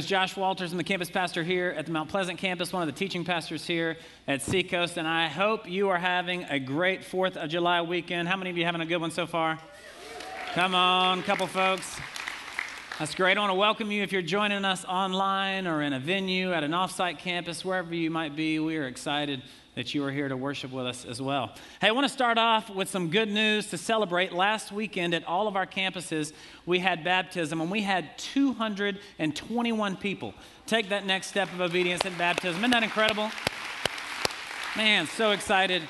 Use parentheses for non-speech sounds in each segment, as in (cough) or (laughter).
is Josh Walters. I'm the campus pastor here at the Mount Pleasant campus, one of the teaching pastors here at Seacoast, and I hope you are having a great 4th of July weekend. How many of you having a good one so far? Come on, couple folks. That's great. I want to welcome you if you're joining us online or in a venue at an offsite campus, wherever you might be. We are excited that you are here to worship with us as well. Hey, I want to start off with some good news to celebrate. Last weekend at all of our campuses, we had baptism, and we had 221 people take that next step of obedience in baptism. Isn't that incredible? Man, so excited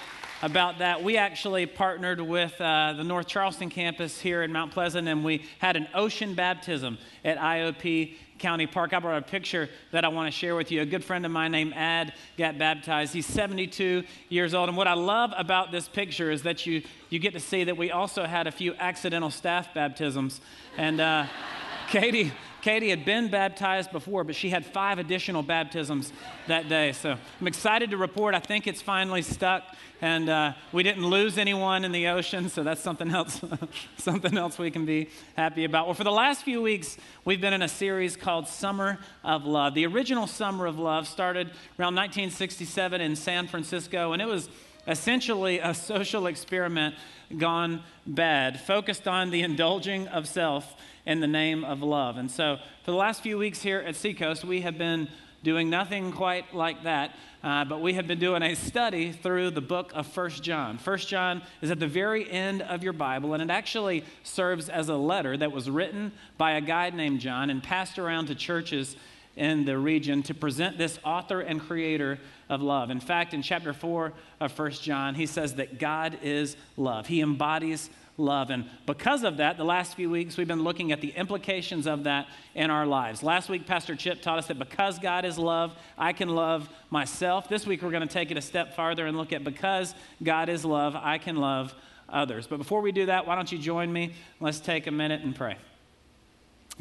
about that. We actually partnered with uh, the North Charleston campus here in Mount Pleasant, and we had an ocean baptism at IOP County Park. I brought a picture that I want to share with you. A good friend of mine named Ad got baptized. He's 72 years old. And what I love about this picture is that you, you get to see that we also had a few accidental staff baptisms. And uh, (laughs) Katie, Katie had been baptized before, but she had five additional baptisms that day. So I'm excited to report. I think it's finally stuck, and uh, we didn't lose anyone in the ocean. So that's something else, (laughs) something else we can be happy about. Well, for the last few weeks, we've been in a series called Summer of Love. The original Summer of Love started around 1967 in San Francisco, and it was essentially a social experiment gone bad, focused on the indulging of self in the name of love. And so, for the last few weeks here at Seacoast, we have been doing nothing quite like that, uh, but we have been doing a study through the book of First John. First John is at the very end of your Bible, and it actually serves as a letter that was written by a guy named John and passed around to churches in the region to present this author and creator of love. In fact, in chapter 4 of First John, he says that God is love. He embodies love. And because of that, the last few weeks we've been looking at the implications of that in our lives. Last week, Pastor Chip taught us that because God is love, I can love myself. This week, we're going to take it a step farther and look at because God is love, I can love others. But before we do that, why don't you join me? Let's take a minute and pray.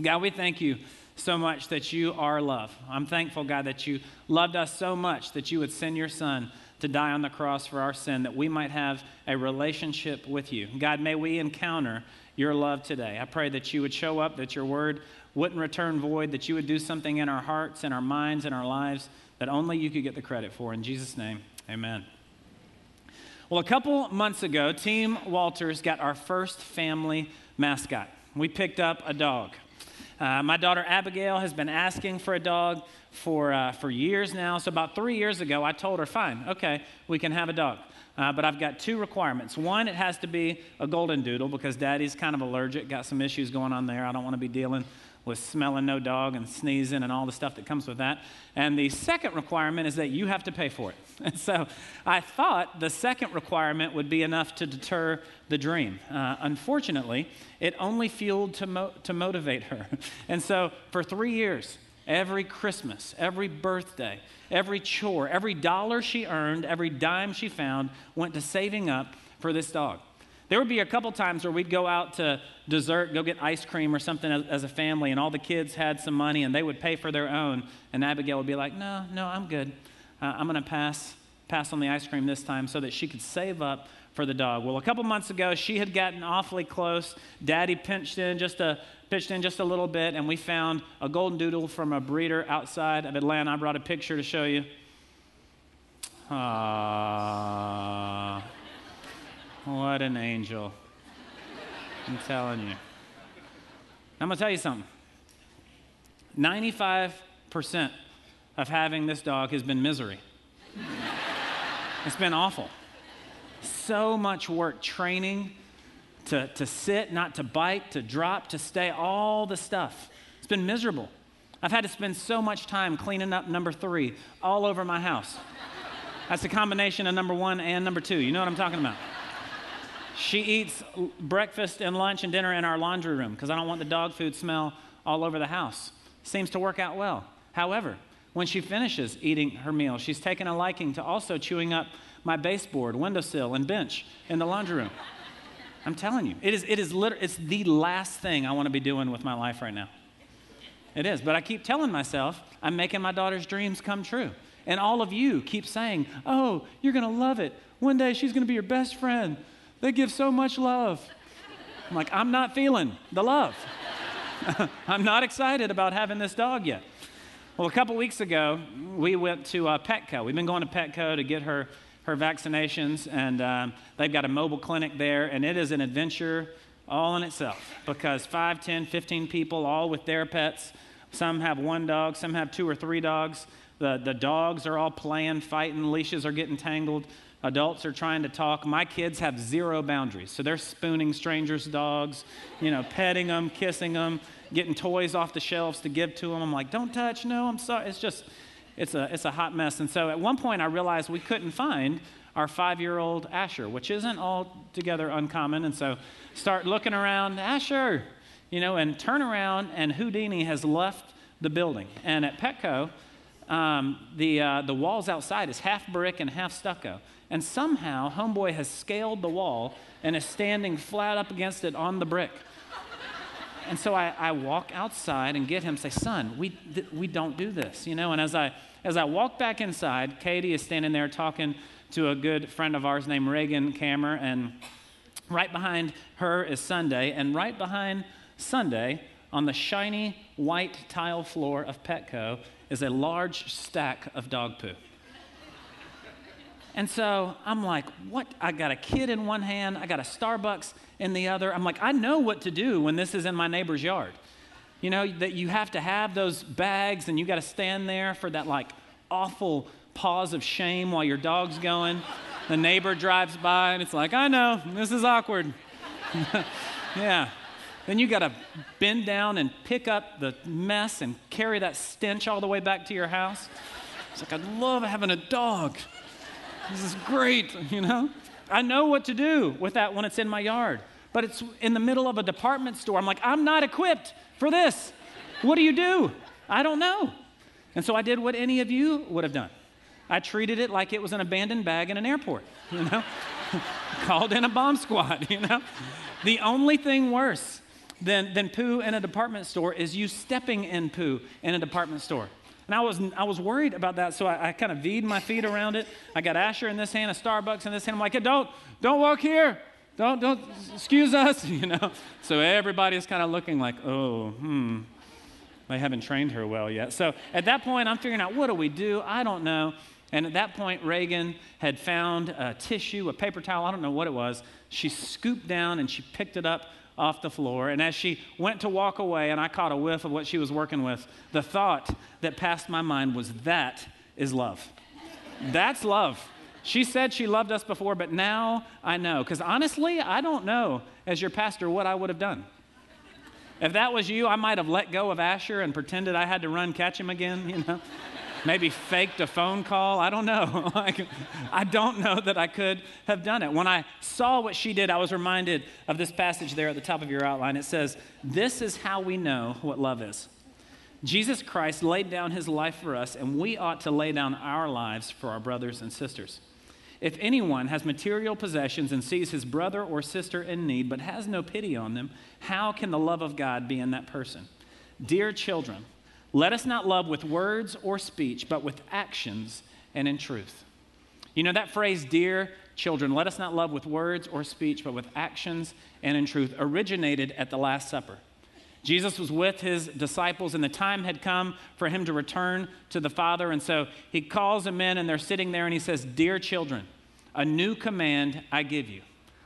God, we thank you so much that you are love. I'm thankful, God, that you loved us so much that you would send your son to die on the cross for our sin, that we might have a relationship with you. God, may we encounter your love today. I pray that you would show up, that your word wouldn't return void, that you would do something in our hearts, in our minds, in our lives that only you could get the credit for. In Jesus' name, amen. Well, a couple months ago, Team Walters got our first family mascot. We picked up a dog. Uh, my daughter Abigail has been asking for a dog for, uh, for years now. So, about three years ago, I told her, fine, okay, we can have a dog. Uh, but I've got two requirements. One, it has to be a golden doodle because daddy's kind of allergic, got some issues going on there. I don't want to be dealing with smelling no dog and sneezing and all the stuff that comes with that. And the second requirement is that you have to pay for it. (laughs) And so I thought the second requirement would be enough to deter the dream. Uh, unfortunately, it only fueled to, mo- to motivate her. (laughs) And so for three years, every Christmas, every birthday, every chore, every dollar she earned, every dime she found went to saving up for this dog. There would be a couple times where we'd go out to dessert, go get ice cream or something as, as, a family, and all the kids had some money and they would pay for their own. And Abigail would be like, No, no, I'm good. Uh, I'm going to pass, pass on the ice cream this time so that she could save up for the dog. Well, a couple months ago, she had gotten awfully close. Daddy pinched in just a, pitched in just a little bit, and we found a golden doodle from a breeder outside of Atlanta. I brought a picture to show you. Ah. What an angel. I'm telling you. I'm going to tell you something. 95% of having this dog has been misery. it's been awful. So much work training to, to sit, not to bite, to drop, to stay, all the stuff. It's been miserable. I've had to spend so much time cleaning up number three all over my house. That's a combination of number one and number two. You know what I'm talking about? She eats breakfast and lunch and dinner in our laundry room because I don't want the dog food smell all over the house. Seems to work out well. However, when she finishes eating her meal, she's taken a liking to also chewing up my baseboard, windowsill, and bench in the laundry room. (laughs) I'm telling you, it is, it is liter- it's the last thing I want to be doing with my life right now. It is. But I keep telling myself I'm making my daughter's dreams come true. And all of you keep saying, oh, you're going to love it. One day she's going to be your best friend. They give so much love. I'm like, I'm not feeling the love. (laughs) I'm not excited about having this dog yet. Well, a couple weeks ago, we went to uh, Petco. We've been going to Petco to get her, her vaccinations, and um, they've got a mobile clinic there, and it is an adventure all in itself because 5, 10, 15 people, all with their pets. Some have one dog, some have two or three dogs. The, the dogs are all playing, fighting, leashes are getting tangled. Adults are trying to talk. My kids have zero boundaries. So they're spooning strangers' dogs, you know, petting them, kissing them, getting toys off the shelves to give to them. I'm like, don't touch, no, I'm sorry. It's just, it's a, it's a hot mess. And so at one point I realized we couldn't find our five year old Asher, which isn't altogether uncommon. And so start looking around, Asher, you know, and turn around, and Houdini has left the building. And at Petco, um, the, uh, the walls outside is half brick and half stucco. And somehow, Homeboy has scaled the wall and is standing flat up against it on the brick. And so I, I, walk outside and get him, say, son, we, th- we don't do this, you know? And as I, as I walk back inside, Katie is standing there talking to a good friend of ours named Reagan Kammer, and right behind her is Sunday, and right behind Sunday, on the shiny white tile floor of Petco, is a large stack of dog poo. And so I'm like, what? I got a kid in one hand, I got a Starbucks in the other. I'm like, I know what to do when this is in my neighbor's yard. You know, that you have to have those bags and you got to stand there for that like awful pause of shame while your dog's going. the neighbor drives by and it's like, I know, this is awkward. (laughs) yeah. Then you got to bend down and pick up the mess and carry that stench all the way back to your house. It's like, I'd love having a dog. This is great, you know? I know what to do with that when it's in my yard. But it's in the middle of a department store. I'm like, I'm not equipped for this. What do you do? I don't know. And so I did what any of you would have done. I treated it like it was an abandoned bag in an airport, you know? (laughs) Called in a bomb squad, you know? The only thing worse than, than poo in a department store is you stepping in poo in a department store. And I was, I was worried about that, so I, I kind of V'd my feet around it. I got Asher in this hand, a Starbucks in this hand. I'm like, hey, don't, don't walk here. Don't, don't, excuse us, (laughs) you know. So everybody's kind of looking like, oh, hmm, they haven't trained her well yet. So at that point, I'm figuring out, what do we do? I don't know. And at that point, Reagan had found a tissue, a paper towel, I don't know what it was. She scooped down and she picked it up off the floor. And as she went to walk away, and I caught a whiff of what she was working with, the thought that passed my mind was that is love. That's love. She said she loved us before, but now I know. Because honestly, I don't know, as your pastor, what I would have done. If that was you, I might have let go of Asher and pretended I had to run catch him again, you know maybe faked a phone call. I don't know. (laughs) like, I don't know that I could have done it. When I saw what she did, I was reminded of this passage there at the top of your outline. It says, This is how we know what love is. Jesus Christ laid down his life for us, and we ought to lay down our lives for our brothers and sisters. If anyone has material possessions and sees his brother or sister in need but has no pity on them, how can the love of God be in that person? Dear children, let us not love with words or speech, but with actions and in truth. You know that phrase, dear children, let us not love with words or speech, but with actions and in truth, originated at the Last Supper. Jesus was with his disciples, and the time had come for him to return to the Father. And so he calls them in, and they're sitting there, and he says, Dear children, a new command I give you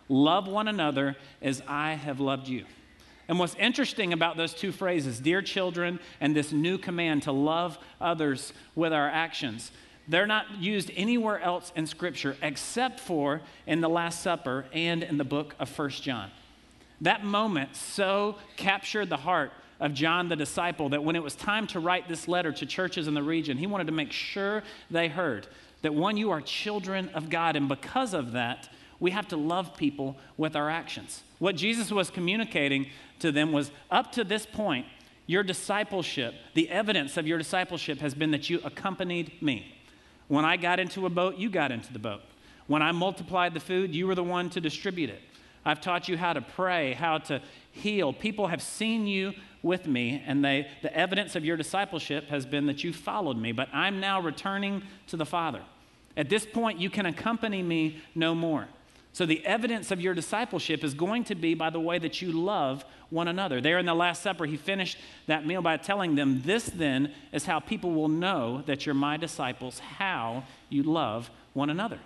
love one another as I have loved you. And what's interesting about those two phrases, dear children, and this new command to love others with our actions, they're not used anywhere else in Scripture except for in the Last Supper and in the book of First John. That moment so captured the heart of John the disciple that when it was time to write this letter to churches in the region, he wanted to make sure they heard that one, you are children of God, and because of that, we have to love people with our actions. What Jesus was communicating to them was up to this point, your discipleship, the evidence of your discipleship has been that you accompanied me. When I got into a boat, you got into the boat. When I multiplied the food, you were the one to distribute it. I've taught you how to pray, how to heal. People have seen you with me, and they, the evidence of your discipleship has been that you followed me. But I'm now returning to the Father. At this point, you can accompany me no more. So, the evidence of your discipleship is going to be by the way that you love one another. There in the Last Supper, he finished that meal by telling them, This then is how people will know that you're my disciples, how you love one another.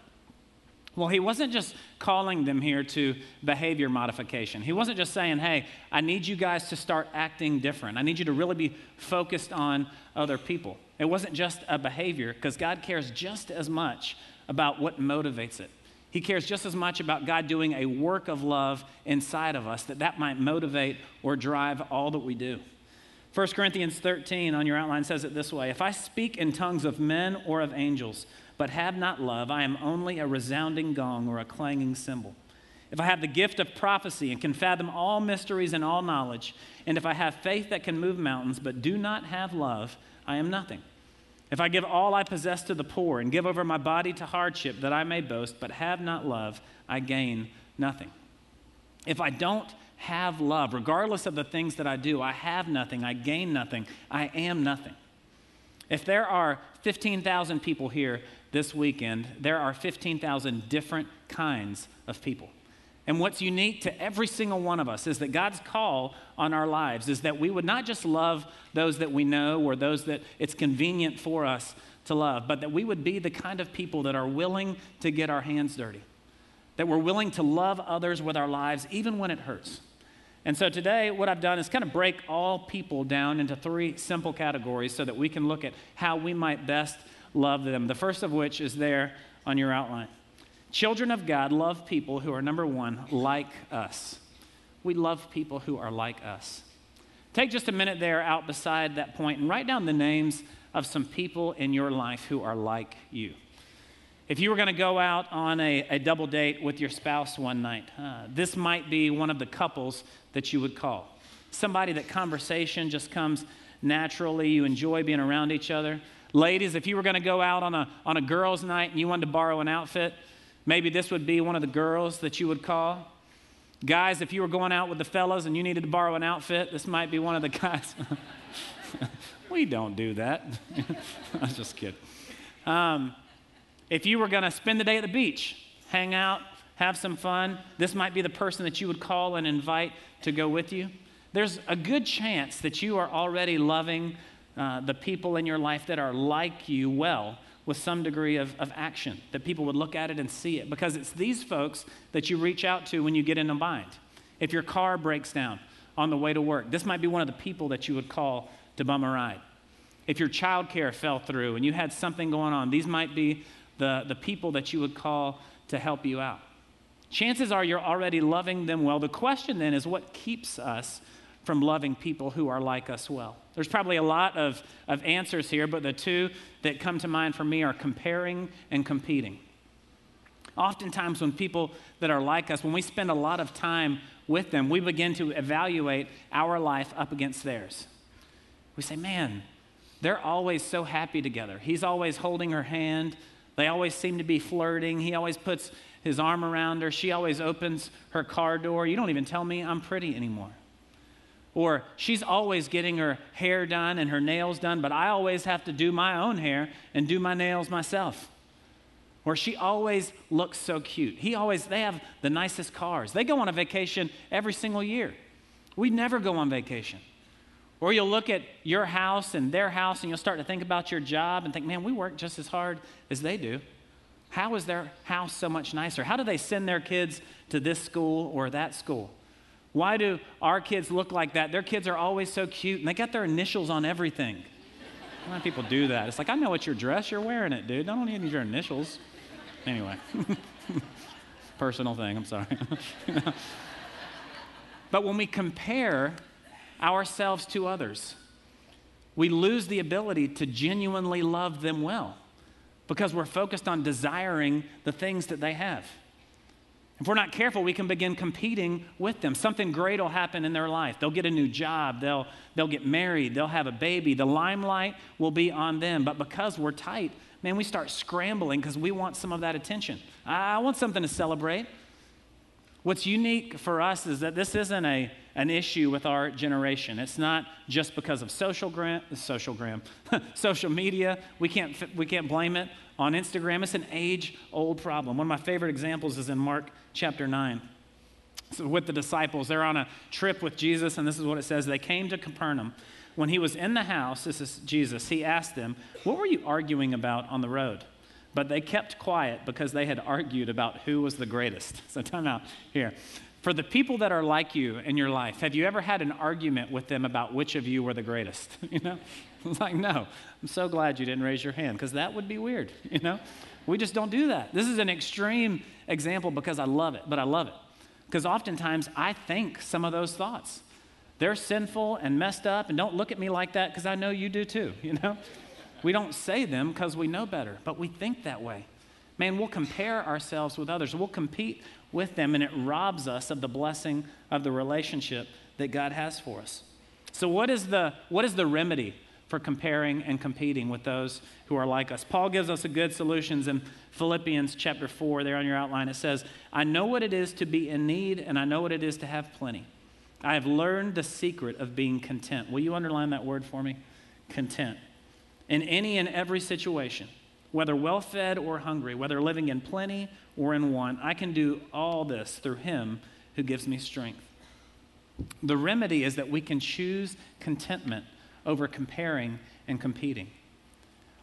Well, he wasn't just calling them here to behavior modification. He wasn't just saying, Hey, I need you guys to start acting different. I need you to really be focused on other people. It wasn't just a behavior, because God cares just as much about what motivates it. He cares just as much about God doing a work of love inside of us that that might motivate or drive all that we do. 1 Corinthians 13 on your outline says it this way If I speak in tongues of men or of angels, but have not love, I am only a resounding gong or a clanging cymbal. If I have the gift of prophecy and can fathom all mysteries and all knowledge, and if I have faith that can move mountains, but do not have love, I am nothing. If I give all I possess to the poor and give over my body to hardship that I may boast, but have not love, I gain nothing. If I don't have love, regardless of the things that I do, I have nothing, I gain nothing, I am nothing. If there are 15,000 people here this weekend, there are 15,000 different kinds of people. And what's unique to every single one of us is that God's call on our lives is that we would not just love those that we know or those that it's convenient for us to love, but that we would be the kind of people that are willing to get our hands dirty, that we're willing to love others with our lives even when it hurts. And so today, what I've done is kind of break all people down into three simple categories so that we can look at how we might best love them. The first of which is there on your outline. Children of God love people who are, number one, like us. We love people who are like us. Take just a minute there out beside that point and write down the names of some people in your life who are like you. If you were going to go out on a, a, double date with your spouse one night, uh, this might be one of the couples that you would call. Somebody that conversation just comes naturally, you enjoy being around each other. Ladies, if you were going to go out on a, on a girls' night and you wanted to borrow an outfit, Maybe this would be one of the girls that you would call. Guys, if you were going out with the fellas and you needed to borrow an outfit, this might be one of the guys. (laughs) we don't do that. (laughs) I was just kidding. Um, if you were going to spend the day at the beach, hang out, have some fun, this might be the person that you would call and invite to go with you. There's a good chance that you are already loving uh, the people in your life that are like you well with some degree of, of action, that people would look at it and see it. Because it's these folks that you reach out to when you get in a bind. If your car breaks down on the way to work, this might be one of the people that you would call to bum a ride. If your childcare fell through and you had something going on, these might be the, the people that you would call to help you out. Chances are you're already loving them well. The question then is what keeps us from loving people who are like us well? There's probably a lot of, of answers here, but the two that come to mind for me are comparing and competing. Oftentimes, when people that are like us, when we spend a lot of time with them, we begin to evaluate our life up against theirs. We say, man, they're always so happy together. He's always holding her hand. They always seem to be flirting. He always puts his arm around her. She always opens her car door. You don't even tell me I'm pretty anymore. Or she's always getting her hair done and her nails done, but I always have to do my own hair and do my nails myself. Or she always looks so cute. He always, they have the nicest cars. They go on a vacation every single year. We never go on vacation. Or you'll look at your house and their house and you'll start to think about your job and think, man, we work just as hard as they do. How is their house so much nicer? How do they send their kids to this school or that school? Why do our kids look like that? Their kids are always so cute and they got their initials on everything. Why do people do that? It's like, I know it's your dress, you're wearing it, dude. I don't even need your initials. Anyway, (laughs) personal thing, I'm sorry. (laughs) but when we compare ourselves to others, we lose the ability to genuinely love them well because we're focused on desiring the things that they have. If we're not careful, we can begin competing with them. Something great will happen in their life. They'll get a new job, they'll, they'll get married, they'll have a baby. The limelight will be on them. But because we're tight, man, we start scrambling because we want some of that attention. I want something to celebrate. What's unique for us is that this isn't a, an issue with our generation. It's not just because of social gram, social gram, (laughs) social media. We can't, we can't blame it on Instagram. It's an age-old problem. One of my favorite examples is in Mark chapter 9. So with the disciples, they're on a trip with Jesus, and this is what it says. They came to Capernaum. When he was in the house, this is Jesus, he asked them, What were you arguing about on the road? But they kept quiet because they had argued about who was the greatest. (laughs) So, time out here. For the people that are like you in your life, have you ever had an argument with them about which of you were the greatest? (laughs) You know? It's like, no. I'm so glad you didn't raise your hand because that would be weird, (laughs) you know? We just don't do that. This is an extreme example because I love it, but I love it. Because oftentimes I think some of those thoughts. They're sinful and messed up, and don't look at me like that because I know you do too, (laughs) you know? We don't say them because we know better, but we think that way. Man, we'll compare ourselves with others. We'll compete with them, and it robs us of the blessing of the relationship that God has for us. So, what is the, what is the remedy for comparing and competing with those who are like us? Paul gives us a good solutions in Philippians chapter 4, there on your outline. It says, I know what it is to be in need, and I know what it is to have plenty. I have learned the secret of being content. Will you underline that word for me? Content in any and every situation, whether well fed or hungry, whether living in plenty or in want. I can do all this through Him who gives me strength. The remedy is that we can choose contentment over comparing and competing.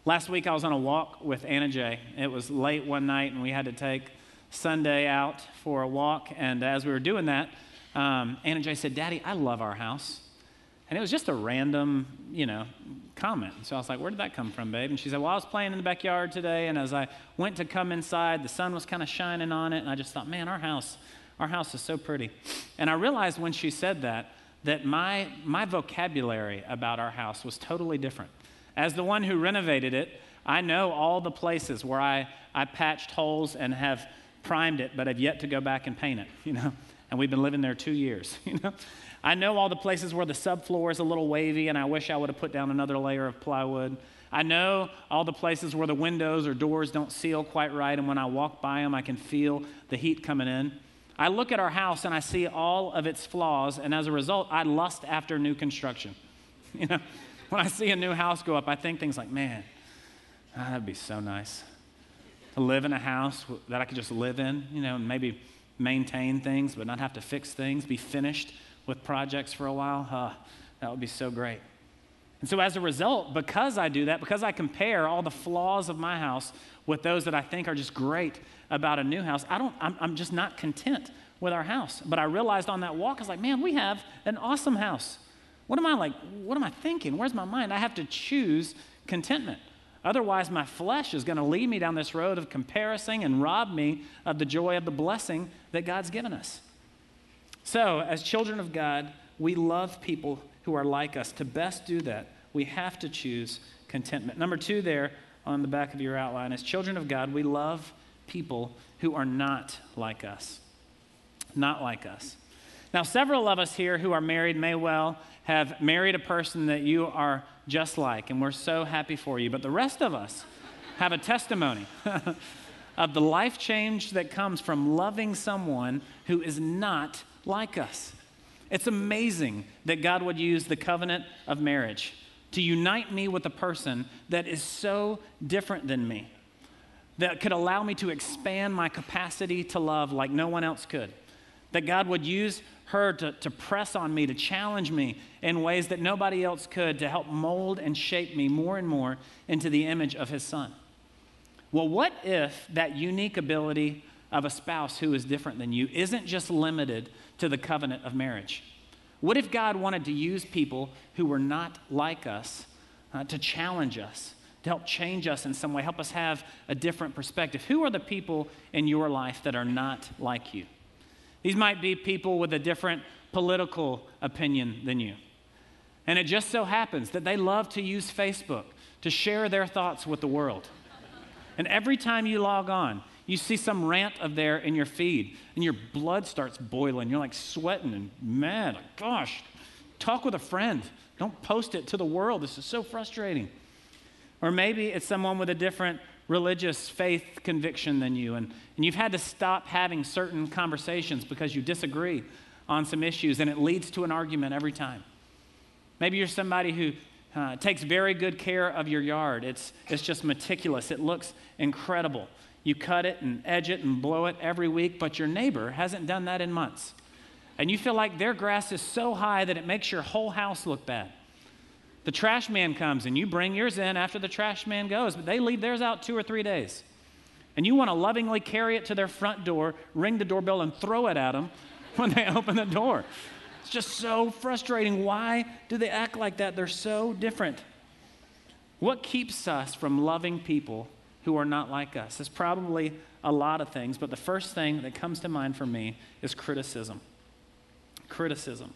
Last week I was on a walk with Anna Jay. It was late one night and we had to take Sunday out for a walk. And as we were doing that, um, Anna Jay said, Daddy, I love our house. And it was just a random, you know, comment. So I was like, Where did that come from, babe? And she said, Well, I was playing in the backyard today, and as I went to come inside, the sun was kind of shining on it, and I just thought, Man, our house, our house is so pretty. And I realized when she said that, that my, my vocabulary about our house was totally different. As the one who renovated it, I know all the places where I, I patched holes and have primed it, but have yet to go back and paint it, (laughs) you know. And we've been living there two years, (laughs) you know. I know all the places where the subfloor is a little wavy, and I wish I would have put down another layer of plywood. I know all the places where the windows or doors don't seal quite right, and when I walk by them, I can feel the heat coming in. I look at our house and I see all of its flaws, and as a result, I lust after new construction. (laughs) You know, when I see a new house go up, I think things like, man, oh, that'd be so nice to live in a house that I could just live in, you know, and maybe maintain things, but not have to fix things, be finished with projects for a while, huh, that would be so great. And so, as a result, because I do that, because I compare all the flaws of my house with those that I think are just great about a new house, I don't, I'm, I'm just not content with our house. But I realized on that walk, I was like, man, we have an awesome house. What am I like? What am I thinking? Where's my mind? I have to choose contentment. Otherwise, my flesh is going to lead me down this road of comparison and rob me of the joy of the blessing that God's given us. So, as children of God, we love people who are like us. To best do that, we have to choose contentment. Number two, there on the back of your outline, as children of God, we love people who are not like us. Not like us. Now, several of us here who are married may well have married a person that you are just like, and we're so happy for you. But the rest of us have a testimony (laughs) of the life change that comes from loving someone who is not like us. It's amazing that God would use the covenant of marriage to unite me with a person that is so different than me, that could allow me to expand my capacity to love like no one else could. That God would use her to, to press on me, to challenge me in ways that nobody else could, to help mold and shape me more and more into the image of His Son. Well, what if that unique ability of a spouse who is different than you isn't just limited to the covenant of marriage? What if God wanted to use people who were not like us uh, to challenge us, to help change us in some way, help us have a different perspective? Who are the people in your life that are not like you? These might be people with a different political opinion than you. And it just so happens that they love to use Facebook to share their thoughts with the world. And every time you log on, you see some rant of there in your feed, and your blood starts boiling. You're like sweating and mad. Like, gosh, talk with a friend. Don't post it to the world. This is so frustrating. Or maybe it's someone with a different religious faith conviction than you, and, and you've had to stop having certain conversations because you disagree on some issues, and it leads to an argument every time. Maybe you're somebody who uh, takes very good care of your yard. It's, it's just meticulous, it looks incredible. You cut it and edge it and blow it every week, but your neighbor hasn't done that in months. And you feel like their grass is so high that it makes your whole house look bad. The trash man comes and you bring yours in after the trash man goes, but they leave theirs out two or three days. And you want to lovingly carry it to their front door, ring the doorbell, and throw it at them (laughs) when they open the door. It's just so frustrating. Why do they act like that? They're so different. What keeps us from loving people who are not like us? It's probably a lot of things, but the first thing that comes to mind for me is criticism. Criticism.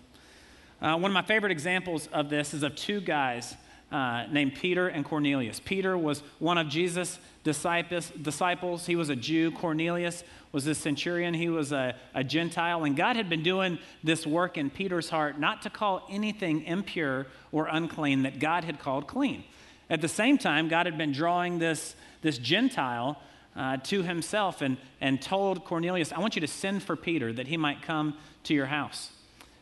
Uh, one of my favorite examples of this is of two guys uh, named Peter and Cornelius. Peter was one of Jesus' disciples. He was a Jew. Cornelius was a centurion. He was a, a Gentile. And God had been doing this work in Peter's heart not to call anything impure or unclean that God had called clean. At the same time, God had been drawing this, this Gentile uh, to himself and, and told Cornelius, I want you to send for Peter that he might come to your house.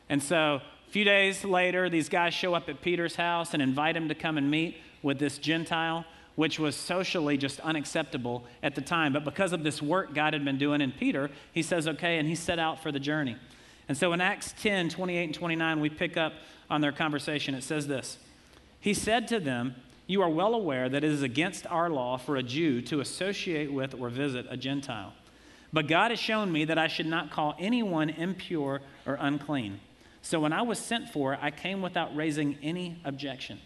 And so a few days later, these guys show up at Peter's house and invite him to come and meet with this Gentile, which was socially just unacceptable at the time. But because of this work God had been doing in Peter, he says, okay, and he set out for the journey. And so in Acts 10 28 and 29, we pick up on their conversation. It says this He said to them, You are well aware that it is against our law for a Jew to associate with or visit a Gentile. But God has shown me that I should not call anyone impure or unclean. So when I was sent for, I came without raising any objection.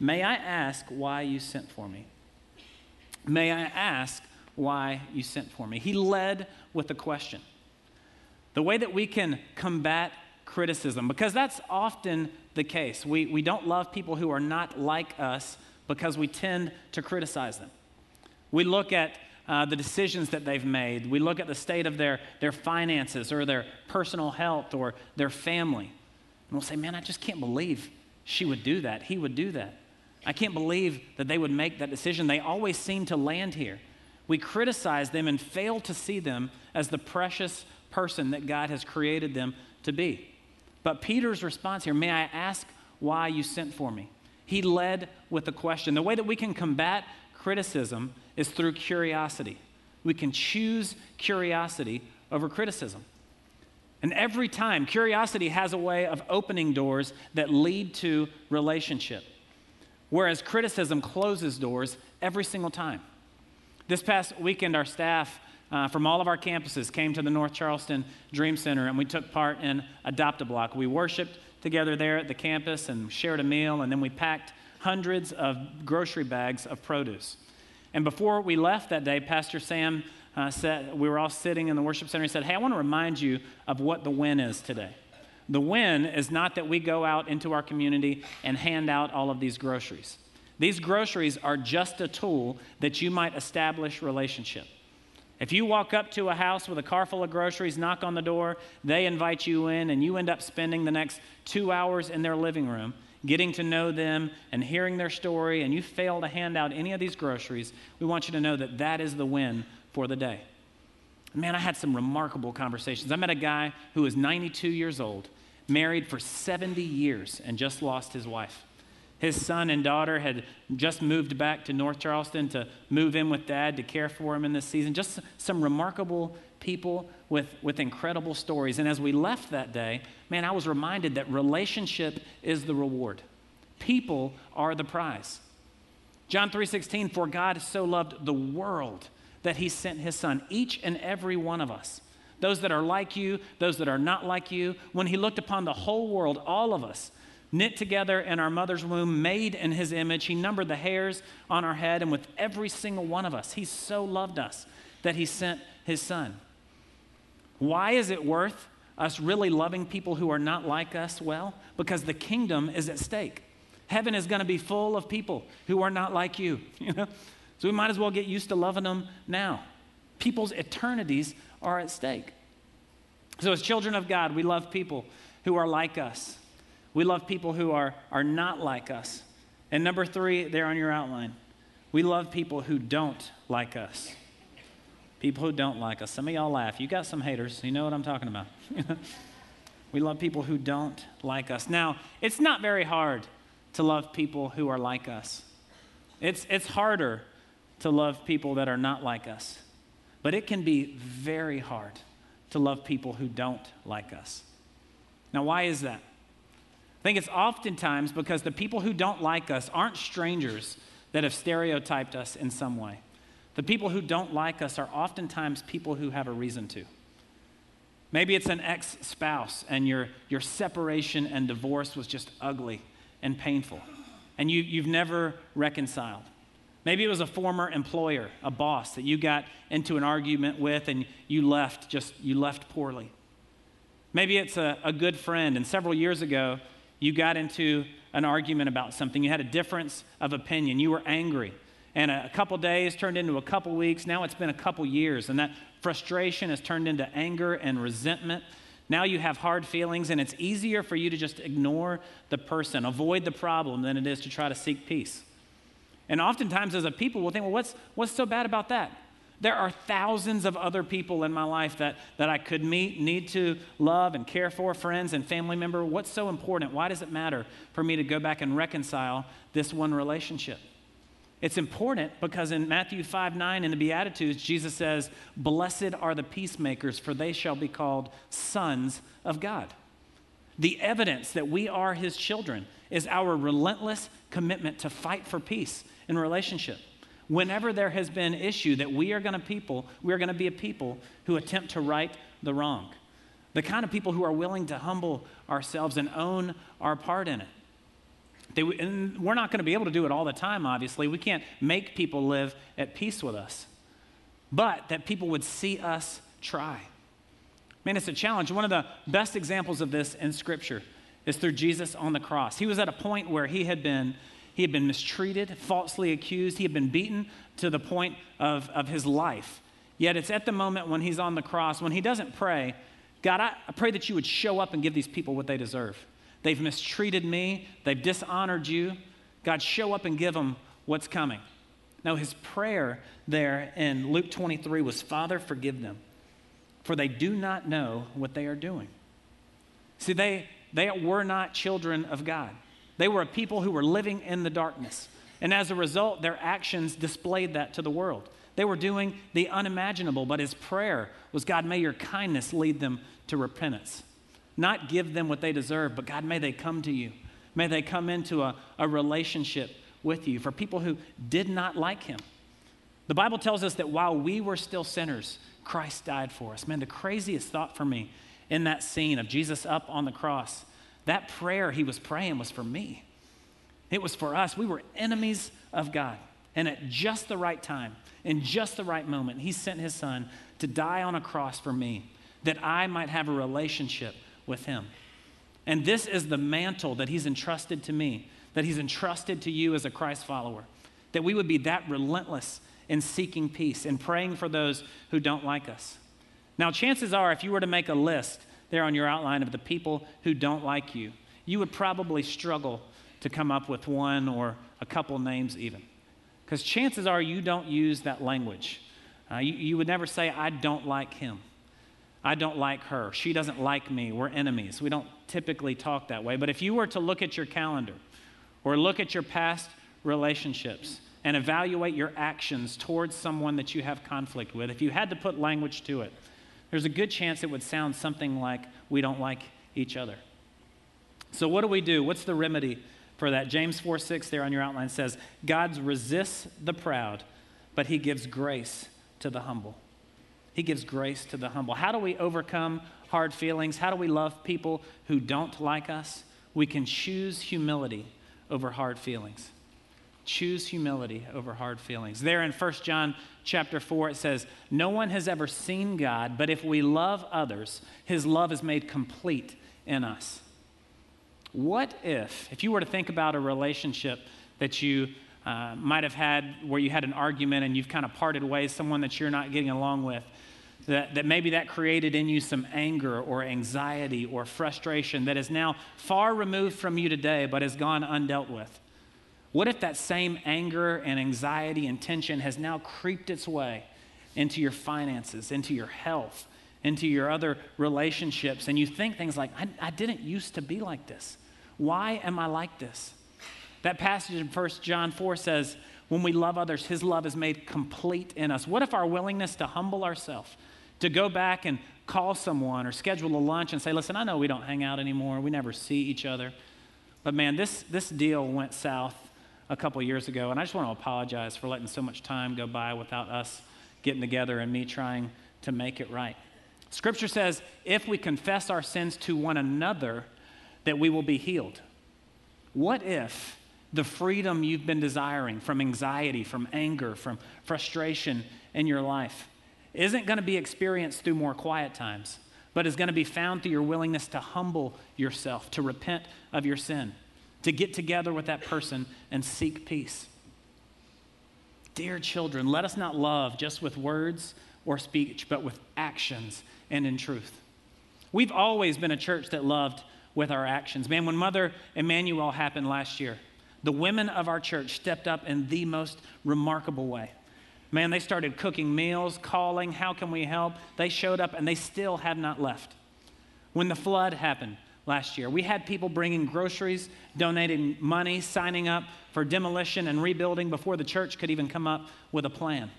May I ask why you sent for me? May I ask why you sent for me? He led with a question. The way that we can combat criticism, because that's often the case. We, we don't love people who are not like us because we tend to criticize them. We look at uh, the decisions that they've made. We look at the state of their, their finances or their personal health or their family. And we'll say, man, I just can't believe she would do that. He would do that. I can't believe that they would make that decision. They always seem to land here. We criticize them and fail to see them as the precious person that God has created them to be. But Peter's response here, may I ask why you sent for me? He led with a question. The way that we can combat criticism is through curiosity. We can choose curiosity over criticism. And every time, curiosity has a way of opening doors that lead to relationship, whereas criticism closes doors every single time. This past weekend, our staff uh, from all of our campuses came to the North Charleston Dream Center and we took part in Adopt a Block. We worshiped together there at the campus and shared a meal, and then we packed hundreds of grocery bags of produce. And before we left that day, Pastor Sam uh, said, we were all sitting in the worship center. He said, Hey, I want to remind you of what the win is today. The win is not that we go out into our community and hand out all of these groceries. These groceries are just a tool that you might establish relationship. If you walk up to a house with a car full of groceries, knock on the door, they invite you in, and you end up spending the next two hours in their living room, getting to know them and hearing their story, and you fail to hand out any of these groceries, we want you to know that that is the win for the day. Man, I had some remarkable conversations. I met a guy who was 92 years old, married for 70 years, and just lost his wife. His son and daughter had just moved back to North Charleston to move in with dad to care for him in this season. Just some remarkable people with, with incredible stories. And as we left that day, man, I was reminded that relationship is the reward. People are the prize. John 3:16 for God so loved the world that he sent his son each and every one of us. Those that are like you, those that are not like you, when he looked upon the whole world, all of us knit together in our mother's womb, made in his image. He numbered the hairs on our head, and with every single one of us, he so loved us that he sent his son. Why is it worth us really loving people who are not like us well? Because the kingdom is at stake. Heaven is going to be full of people who are not like you. (laughs) You know? So we might as well get used to loving them now. People's eternities are at stake. So, as children of God, we love people who are like us. We love people who are, are not like us. And number three, there on your outline, we love people who don't like us. People who don't like us. Some of y'all laugh. You got some haters. You know what I'm talking about. (laughs) We love people who don't like us. Now, it's not very hard to love people who are like us. It's, it's harder to love people that are not like us. But it can be very hard to love people who don't like us. Now, why is that? I think it's oftentimes because the people who don't like us aren't strangers that have stereotyped us in some way. The people who don't like us are oftentimes people who have a reason to. Maybe it's an ex spouse and your, your separation and divorce was just ugly and painful, and you, you've never reconciled. Maybe it was a former employer, a boss that you got into an argument with and you left just you left poorly. Maybe it's a, a good friend, and several years ago, you got into an argument about something. You had a difference of opinion. You were angry. And a, couple days turned into a couple weeks. Now it's been a couple years. And that frustration has turned into anger and resentment. Now you have hard feelings, and it's easier for you to just ignore the person, avoid the problem, than it is to try to seek peace. And oftentimes, as a people, we'll think, well, what's, what's so bad about that? There are thousands of other people in my life that, that I could meet, need to love and care for, friends and family member. What's so important? Why does it matter for me to go back and reconcile this one relationship? It's important because in Matthew 5 9 in the Beatitudes, Jesus says, Blessed are the peacemakers, for they shall be called sons of God. The evidence that we are his children is our relentless commitment to fight for peace in relationship. Whenever there has been issue that we are going to people we are going to be a people who attempt to right the wrong. The kind of people who are willing to humble ourselves and own our part in it they, and we're not going to be able to do it all the time obviously we can't make people live at peace with us but that people would see us try man it's a challenge one of the best examples of this in scripture is through jesus on the cross he was at a point where he had been he had been mistreated, falsely accused. He had been beaten to the point of, of his life. Yet it's at the moment when he's on the cross, when he doesn't pray, God, I, I pray that you would show up and give these people what they deserve. They've mistreated me, they've dishonored you. God, show up and give them what's coming. Now, his prayer there in Luke 23 was, Father, forgive them, for they do not know what they are doing. See, they, they were not children of God. They were a people who were living in the darkness. And as a result, their actions displayed that to the world. They were doing the unimaginable, but his prayer was God, may your kindness lead them to repentance. Not give them what they deserve, but God, may they come to you. May they come into a, a relationship with you. For people who did not like him, the Bible tells us that while we were still sinners, Christ died for us. Man, the craziest thought for me in that scene of Jesus up on the cross that prayer he was praying was for me. It was for us. We were enemies of God. And at just the right time, in just the right moment, he sent his son to die on a cross for me that I might have a relationship with him. And this is the mantle that he's entrusted to me, that he's entrusted to you as a Christ follower, that we would be that relentless in seeking peace and praying for those who don't like us. Now, chances are, if you were to make a list there on your outline of the people who don't like you, you would probably struggle to come up with one or a couple names even. Because chances are you don't use that language. Uh, you, you would never say, I don't like him. I don't like her. She doesn't like me. We're enemies. We don't typically talk that way. But if you were to look at your calendar or look at your past relationships and evaluate your actions towards someone that you have conflict with, if you had to put language to it, there's a good chance it would sound something like we don't like each other. So, what do we do? What's the remedy for that? James 4 6 there on your outline says, God resists the proud, but he gives grace to the humble. He gives grace to the humble. How do we overcome hard feelings? How do we love people who don't like us? We can choose humility over hard feelings. Choose humility over hard feelings. There in 1 John chapter 4, it says, No one has ever seen God, but if we love others, his love is made complete in us. What if, if you were to think about a relationship that you uh, might have had where you had an argument and you've kind of parted ways, someone that you're not getting along with, that, that maybe that created in you some anger or anxiety or frustration that is now far removed from you today but has gone undealt with? What if that same anger and anxiety and tension has now creeped its way into your finances, into your health, into your other relationships, and you think things like, I, I didn't used to be like this. Why am I like this? That passage in 1 John 4 says, when we love others, his love is made complete in us. What if our willingness to humble ourselves, to go back and call someone or schedule a lunch and say, listen, I know we don't hang out anymore, we never see each other, but man, this, this deal went south a couple years ago, and I just want to apologize for letting so much time go by without us getting together and me trying to make it right. Scripture says, if we confess our sins to one another, that we will be healed. What if the freedom you've been desiring from anxiety, from anger, from frustration in your life isn't going to be experienced through more quiet times, but is going to be found through your willingness to humble yourself, to repent of your sin, to get together with that person and seek peace? Dear children, let us not love just with words or speech, but with actions and in truth. We've always been a church that loved with our actions. Man, when Mother Emanuel happened last year, the women of our church stepped up in the most remarkable way. Man, they started cooking meals, calling, how can we help? They showed up and they still have not left. When the flood happened last year, we had people bringing groceries, donating money, signing up for demolition and rebuilding before the church could even come up with a plan.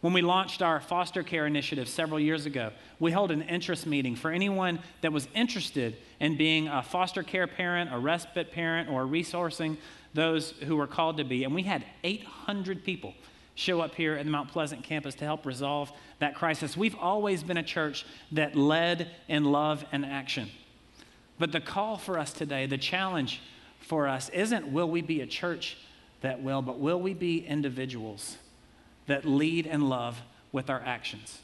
When we launched our foster care initiative several years ago, we held an interest meeting for anyone that was interested in being a foster care parent, a respite parent, or resourcing those who were called to be. And we had 800 people show up here at the Mount Pleasant campus to help resolve that crisis. We've always been a church that led in love and action. But the call for us today, the challenge for us, isn't will we be a church that will, but will we be individuals that lead and love with our actions?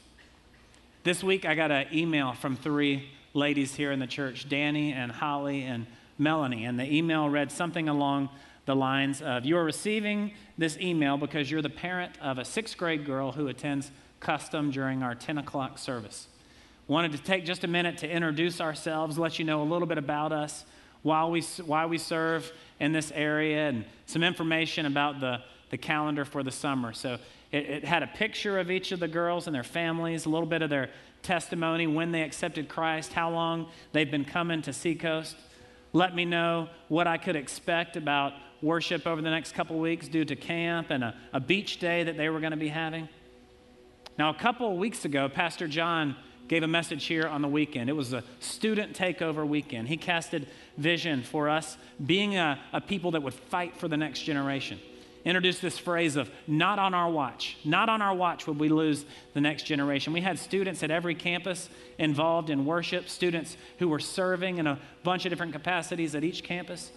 This week, I got an email from three ladies here in the church Danny and Holly and Melanie. And the email read something along the lines of You are receiving this email because you're the parent of a sixth grade girl who attends custom during our 10 o'clock service. Wanted to take just a minute to introduce ourselves, let you know a little bit about us, why we, why we serve in this area, and some information about the, the calendar for the summer. So it, it had a picture of each of the girls and their families, a little bit of their testimony, when they accepted Christ, how long they've been coming to Seacoast. Let me know what I could expect about worship over the next couple weeks due to camp and a, a beach day that they were going to be having. Now, a couple weeks ago, Pastor John gave a message here on the weekend. It was a student takeover weekend. He casted vision for us being a, a people that would fight for the next generation. Introduced this phrase of not on our watch. Not on our watch would we lose the next generation. We had students at every campus involved in worship, students who were serving in a bunch of different capacities at each campus.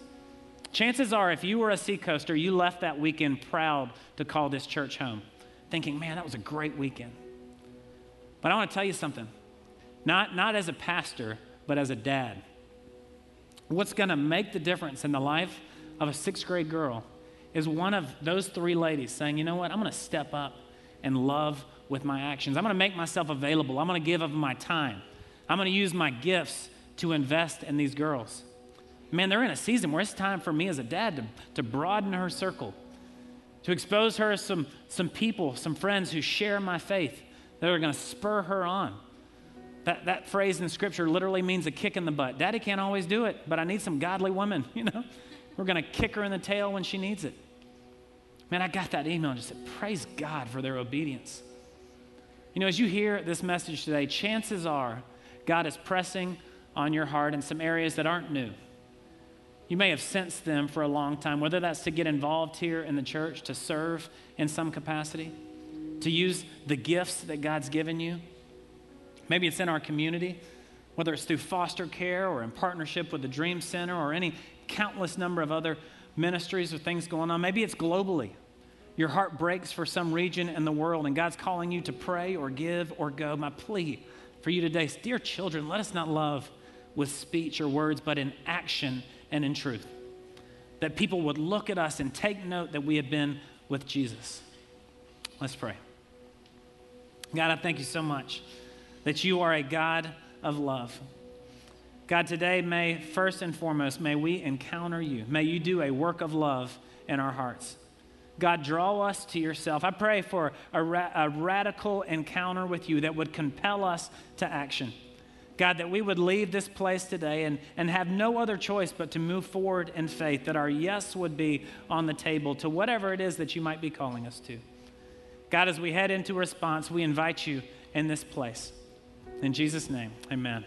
Chances are, if you were a Seacoaster, you left that weekend proud to call this church home, thinking, man, that was a great weekend. But I want to tell you something. Not, not as a pastor, but as a dad. What's going to make the difference in the life of a sixth grade girl is one of those three ladies saying, you know what, I'm going to step up and love with my actions. I'm going to make myself available. I'm going to give of my time. I'm going to use my gifts to invest in these girls. Man, they're in a season where it's time for me as a dad to, to broaden her circle, to expose her to some, some people, some friends who share my faith that are going to spur her on. That, that phrase in scripture literally means a kick in the butt. Daddy can't always do it, but I need some godly women, (laughs) you know? We're going to kick her in the tail when she needs it. Man, I got that email and just said, Praise God for their obedience. You know, as you hear this message today, chances are God is pressing on your heart in some areas that aren't new. You may have sensed them for a long time, whether that's to get involved here in the church, to serve in some capacity, to use the gifts that God's given you. Maybe it's in our community, whether it's through foster care or in partnership with the Dream Center or any countless number of other ministries or things going on. Maybe it's globally. Your heart breaks for some region in the world, and God's calling you to pray or give or go. My plea for you today Dear children, let us not love with speech or words, but in action and in truth. That people would look at us and take note that we have been with Jesus. Let's pray. God, I thank you so much that you are a God of love. God, today, may first and foremost, may we encounter you. May you do a work of love in our hearts. God, draw us to yourself. I pray for a, ra- a radical encounter with you that would compel us to action. God, that we would leave this place today and, and have no other choice but to move forward in faith, that our yes would be on the table to whatever it is that you might be calling us to. God, as we head into response, we invite you in this place. In Jesus' name, amen.